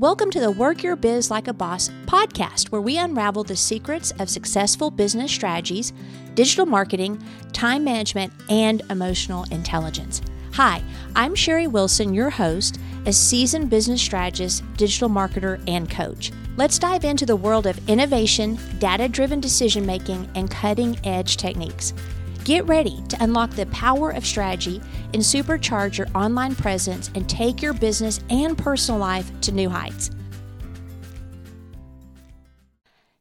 Welcome to the Work Your Biz Like a Boss podcast, where we unravel the secrets of successful business strategies, digital marketing, time management, and emotional intelligence. Hi, I'm Sherry Wilson, your host, a seasoned business strategist, digital marketer, and coach. Let's dive into the world of innovation, data driven decision making, and cutting edge techniques. Get ready to unlock the power of strategy and supercharge your online presence and take your business and personal life to new heights.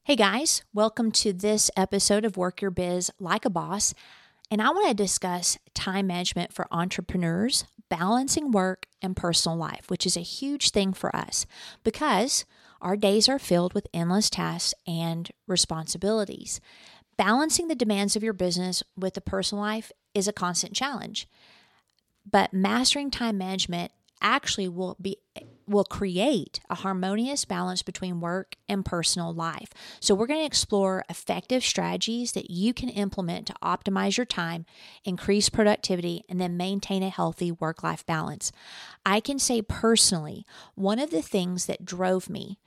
Hey guys, welcome to this episode of Work Your Biz Like a Boss. And I want to discuss time management for entrepreneurs, balancing work and personal life, which is a huge thing for us because our days are filled with endless tasks and responsibilities. Balancing the demands of your business with the personal life is a constant challenge. But mastering time management actually will be will create a harmonious balance between work and personal life. So we're going to explore effective strategies that you can implement to optimize your time, increase productivity, and then maintain a healthy work-life balance. I can say personally, one of the things that drove me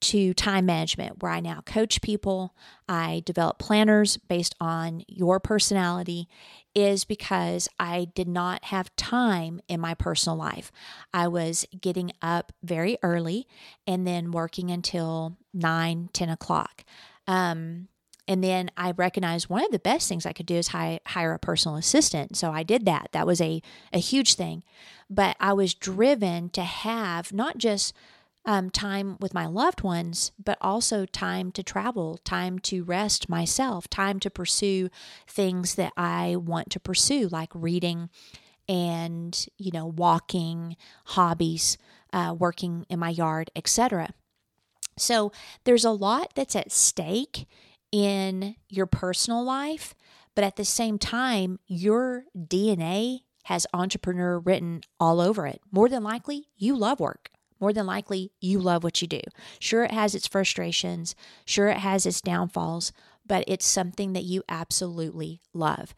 to time management, where I now coach people, I develop planners based on your personality, is because I did not have time in my personal life. I was getting up very early and then working until 9, 10 o'clock. Um, and then I recognized one of the best things I could do is hi- hire a personal assistant. So I did that. That was a, a huge thing. But I was driven to have not just um, time with my loved ones, but also time to travel, time to rest myself, time to pursue things that I want to pursue, like reading and, you know, walking, hobbies, uh, working in my yard, etc. So there's a lot that's at stake in your personal life, but at the same time, your DNA has entrepreneur written all over it. More than likely, you love work more than likely you love what you do. Sure, it has its frustrations, sure, it has its downfalls, but it's something that you absolutely love.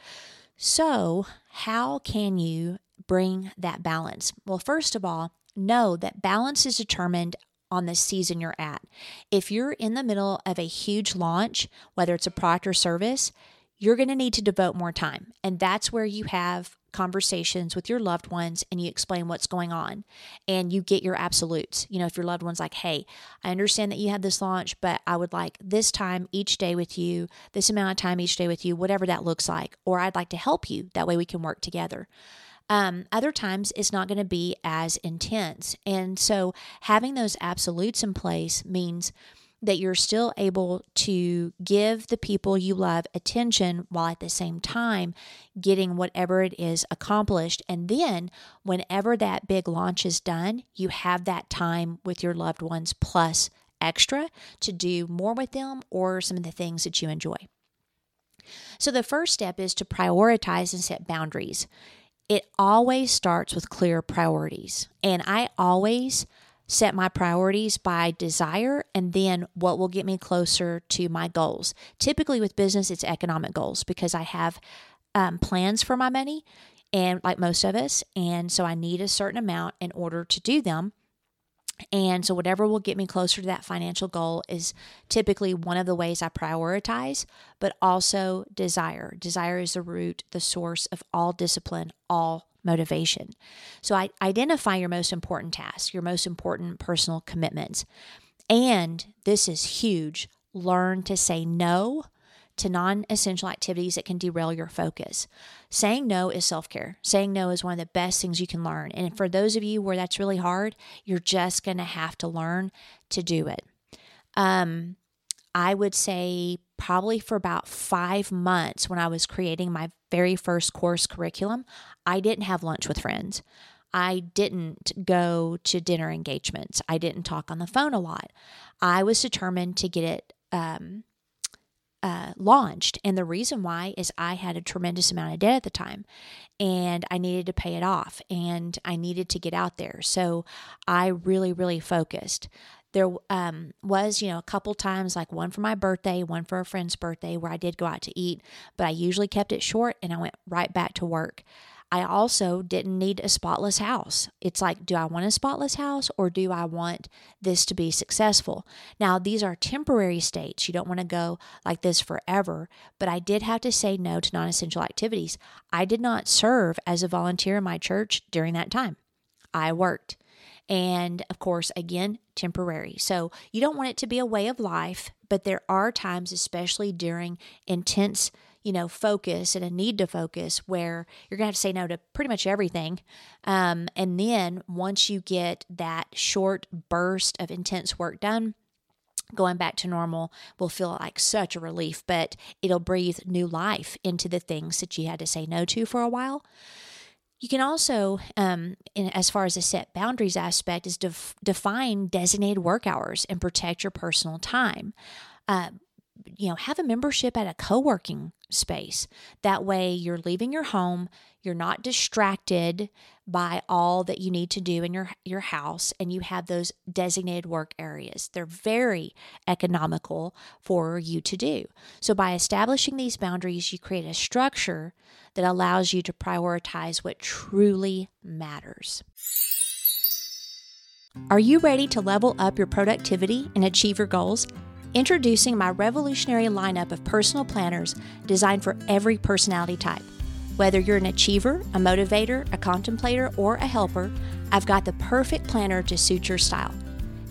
So, how can you bring that balance? Well, first of all, know that balance is determined on the season you're at. If you're in the middle of a huge launch, whether it's a product or service, you're going to need to devote more time. And that's where you have conversations with your loved ones and you explain what's going on and you get your absolutes. You know, if your loved one's like, hey, I understand that you had this launch, but I would like this time each day with you, this amount of time each day with you, whatever that looks like, or I'd like to help you. That way we can work together. Um, other times it's not going to be as intense. And so having those absolutes in place means that you're still able to give the people you love attention while at the same time getting whatever it is accomplished. And then, whenever that big launch is done, you have that time with your loved ones plus extra to do more with them or some of the things that you enjoy. So, the first step is to prioritize and set boundaries. It always starts with clear priorities. And I always set my priorities by desire and then what will get me closer to my goals. Typically, with business, it's economic goals because I have um, plans for my money, and like most of us, and so I need a certain amount in order to do them. And so, whatever will get me closer to that financial goal is typically one of the ways I prioritize, but also desire. Desire is the root, the source of all discipline, all motivation. So I identify your most important tasks, your most important personal commitments. And this is huge. Learn to say no to non essential activities that can derail your focus. Saying no is self care. Saying no is one of the best things you can learn. And for those of you where that's really hard, you're just going to have to learn to do it. Um, I would say probably for about five months when I was creating my very first course curriculum, I didn't have lunch with friends. I didn't go to dinner engagements. I didn't talk on the phone a lot. I was determined to get it um, uh, launched. And the reason why is I had a tremendous amount of debt at the time and I needed to pay it off and I needed to get out there. So I really, really focused there um, was, you know, a couple times, like one for my birthday, one for a friend's birthday, where I did go out to eat, but I usually kept it short and I went right back to work. I also didn't need a spotless house. It's like, do I want a spotless house or do I want this to be successful? Now, these are temporary states. You don't want to go like this forever, but I did have to say no to non essential activities. I did not serve as a volunteer in my church during that time. I worked. And of course, again, temporary. So you don't want it to be a way of life, but there are times, especially during intense, you know, focus and a need to focus, where you're going to have to say no to pretty much everything. Um, and then once you get that short burst of intense work done, going back to normal will feel like such a relief, but it'll breathe new life into the things that you had to say no to for a while. You can also, um, in, as far as the set boundaries aspect, is def- define designated work hours and protect your personal time. Uh, you know, have a membership at a co working space. That way, you're leaving your home, you're not distracted by all that you need to do in your your house and you have those designated work areas. They're very economical for you to do. So by establishing these boundaries, you create a structure that allows you to prioritize what truly matters. Are you ready to level up your productivity and achieve your goals? Introducing my revolutionary lineup of personal planners designed for every personality type. Whether you're an achiever, a motivator, a contemplator, or a helper, I've got the perfect planner to suit your style.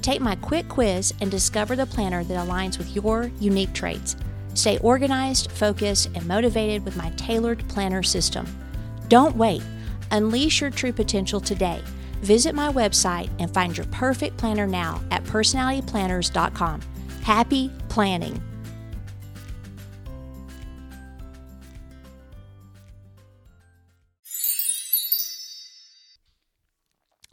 Take my quick quiz and discover the planner that aligns with your unique traits. Stay organized, focused, and motivated with my tailored planner system. Don't wait. Unleash your true potential today. Visit my website and find your perfect planner now at personalityplanners.com. Happy planning!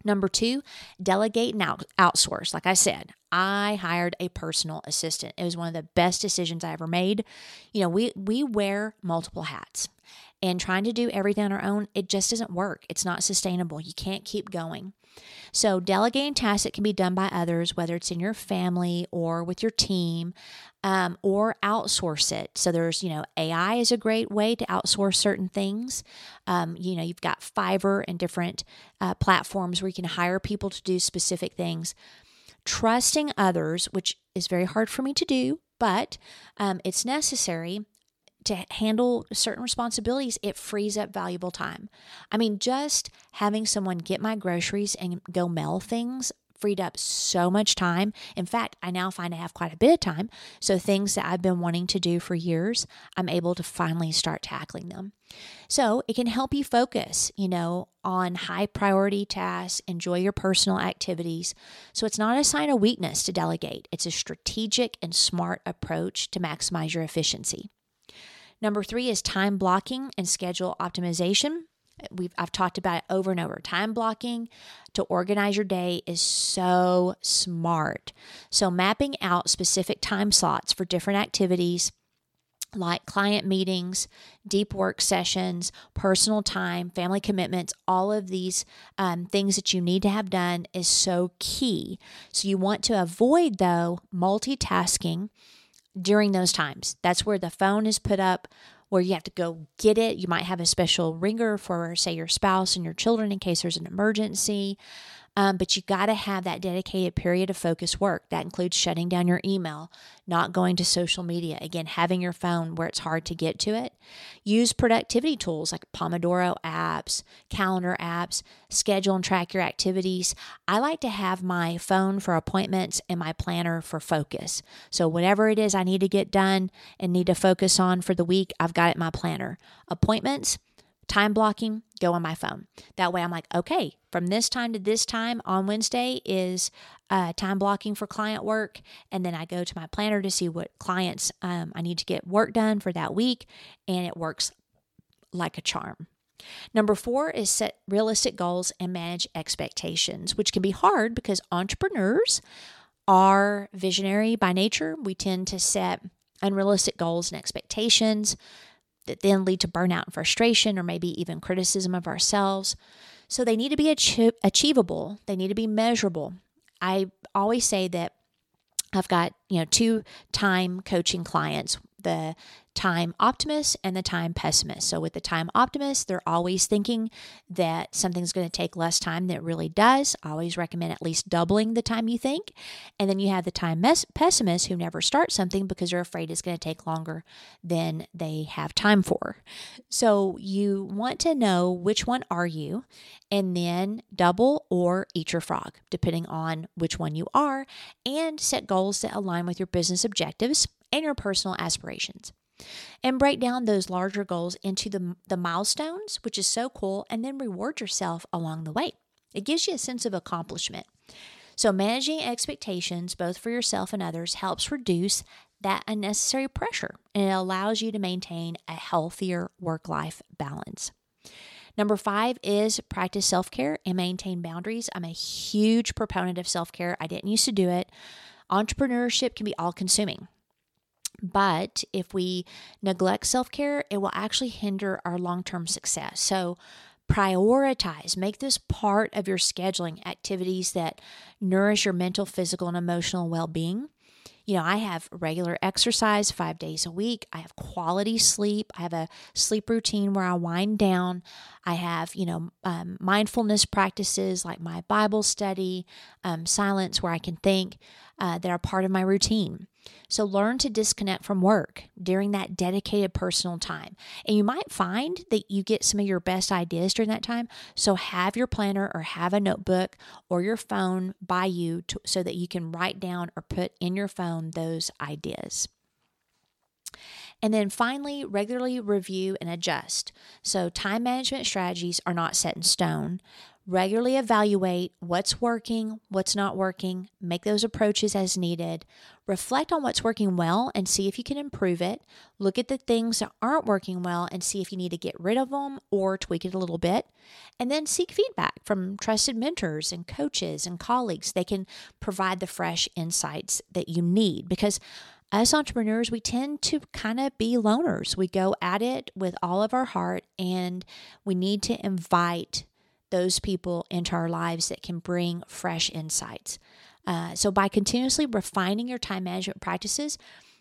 Number two, delegate and out- outsource. Like I said, I hired a personal assistant. It was one of the best decisions I ever made. You know, we we wear multiple hats. And trying to do everything on our own, it just doesn't work. It's not sustainable. You can't keep going. So, delegating tasks that can be done by others, whether it's in your family or with your team, um, or outsource it. So, there's, you know, AI is a great way to outsource certain things. Um, you know, you've got Fiverr and different uh, platforms where you can hire people to do specific things. Trusting others, which is very hard for me to do, but um, it's necessary to handle certain responsibilities, it frees up valuable time. I mean, just having someone get my groceries and go mail things freed up so much time. In fact, I now find I have quite a bit of time. So, things that I've been wanting to do for years, I'm able to finally start tackling them. So, it can help you focus, you know, on high priority tasks, enjoy your personal activities. So, it's not a sign of weakness to delegate, it's a strategic and smart approach to maximize your efficiency. Number three is time blocking and schedule optimization. We've I've talked about it over and over. Time blocking to organize your day is so smart. So mapping out specific time slots for different activities like client meetings, deep work sessions, personal time, family commitments, all of these um, things that you need to have done is so key. So, you want to avoid, though, multitasking during those times. That's where the phone is put up, where you have to go get it. You might have a special ringer for, say, your spouse and your children in case there's an emergency. Um, but you got to have that dedicated period of focus work. That includes shutting down your email, not going to social media, again, having your phone where it's hard to get to it. Use productivity tools like Pomodoro apps, calendar apps, schedule and track your activities. I like to have my phone for appointments and my planner for focus. So, whatever it is I need to get done and need to focus on for the week, I've got it in my planner. Appointments, time blocking, go on my phone. That way I'm like, okay, from this time to this time on Wednesday is uh, time blocking for client work. And then I go to my planner to see what clients um, I need to get work done for that week. And it works like a charm. Number four is set realistic goals and manage expectations, which can be hard because entrepreneurs are visionary by nature. We tend to set unrealistic goals and expectations that then lead to burnout and frustration or maybe even criticism of ourselves. So they need to be ach- achievable, they need to be measurable. I always say that I've got, you know, two time coaching clients. The time optimist and the time pessimist. So, with the time optimist, they're always thinking that something's going to take less time than it really does. I always recommend at least doubling the time you think. And then you have the time mes- pessimist who never start something because they're afraid it's going to take longer than they have time for. So, you want to know which one are you, and then double or eat your frog, depending on which one you are, and set goals that align with your business objectives and your personal aspirations and break down those larger goals into the, the milestones, which is so cool, and then reward yourself along the way. It gives you a sense of accomplishment. So, managing expectations, both for yourself and others, helps reduce that unnecessary pressure and it allows you to maintain a healthier work life balance. Number five is practice self care and maintain boundaries. I'm a huge proponent of self care. I didn't used to do it. Entrepreneurship can be all consuming. But if we neglect self care, it will actually hinder our long term success. So, prioritize, make this part of your scheduling activities that nourish your mental, physical, and emotional well being. You know, I have regular exercise five days a week. I have quality sleep. I have a sleep routine where I wind down. I have, you know, um, mindfulness practices like my Bible study, um, silence where I can think uh, that are part of my routine. So learn to disconnect from work during that dedicated personal time. And you might find that you get some of your best ideas during that time. So have your planner or have a notebook or your phone by you to, so that you can write down or put in your phone those ideas. And then finally, regularly review and adjust. So, time management strategies are not set in stone. Regularly evaluate what's working, what's not working, make those approaches as needed. Reflect on what's working well and see if you can improve it. Look at the things that aren't working well and see if you need to get rid of them or tweak it a little bit. And then seek feedback from trusted mentors and coaches and colleagues. They can provide the fresh insights that you need because us entrepreneurs, we tend to kind of be loners. We go at it with all of our heart and we need to invite those people into our lives that can bring fresh insights. Uh, so, by continuously refining your time management practices,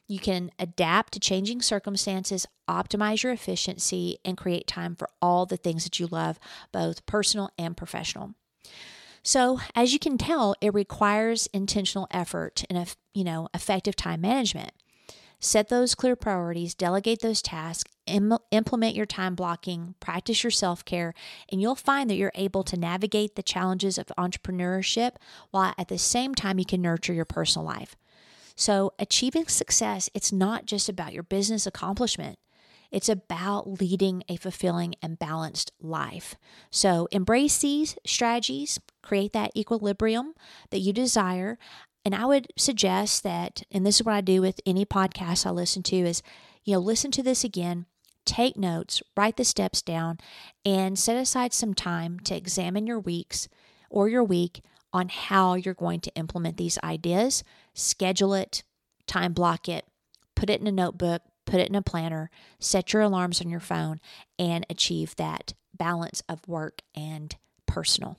you can adapt to changing circumstances, optimize your efficiency, and create time for all the things that you love, both personal and professional. So, as you can tell, it requires intentional effort and you know effective time management. Set those clear priorities, delegate those tasks, Im- implement your time blocking, practice your self care, and you'll find that you're able to navigate the challenges of entrepreneurship while at the same time you can nurture your personal life. So, achieving success, it's not just about your business accomplishment. It's about leading a fulfilling and balanced life. So, embrace these strategies, create that equilibrium that you desire, and I would suggest that, and this is what I do with any podcast I listen to, is, you know, listen to this again, take notes, write the steps down, and set aside some time to examine your weeks or your week on how you're going to implement these ideas. Schedule it, time block it, put it in a notebook, put it in a planner, set your alarms on your phone, and achieve that balance of work and personal.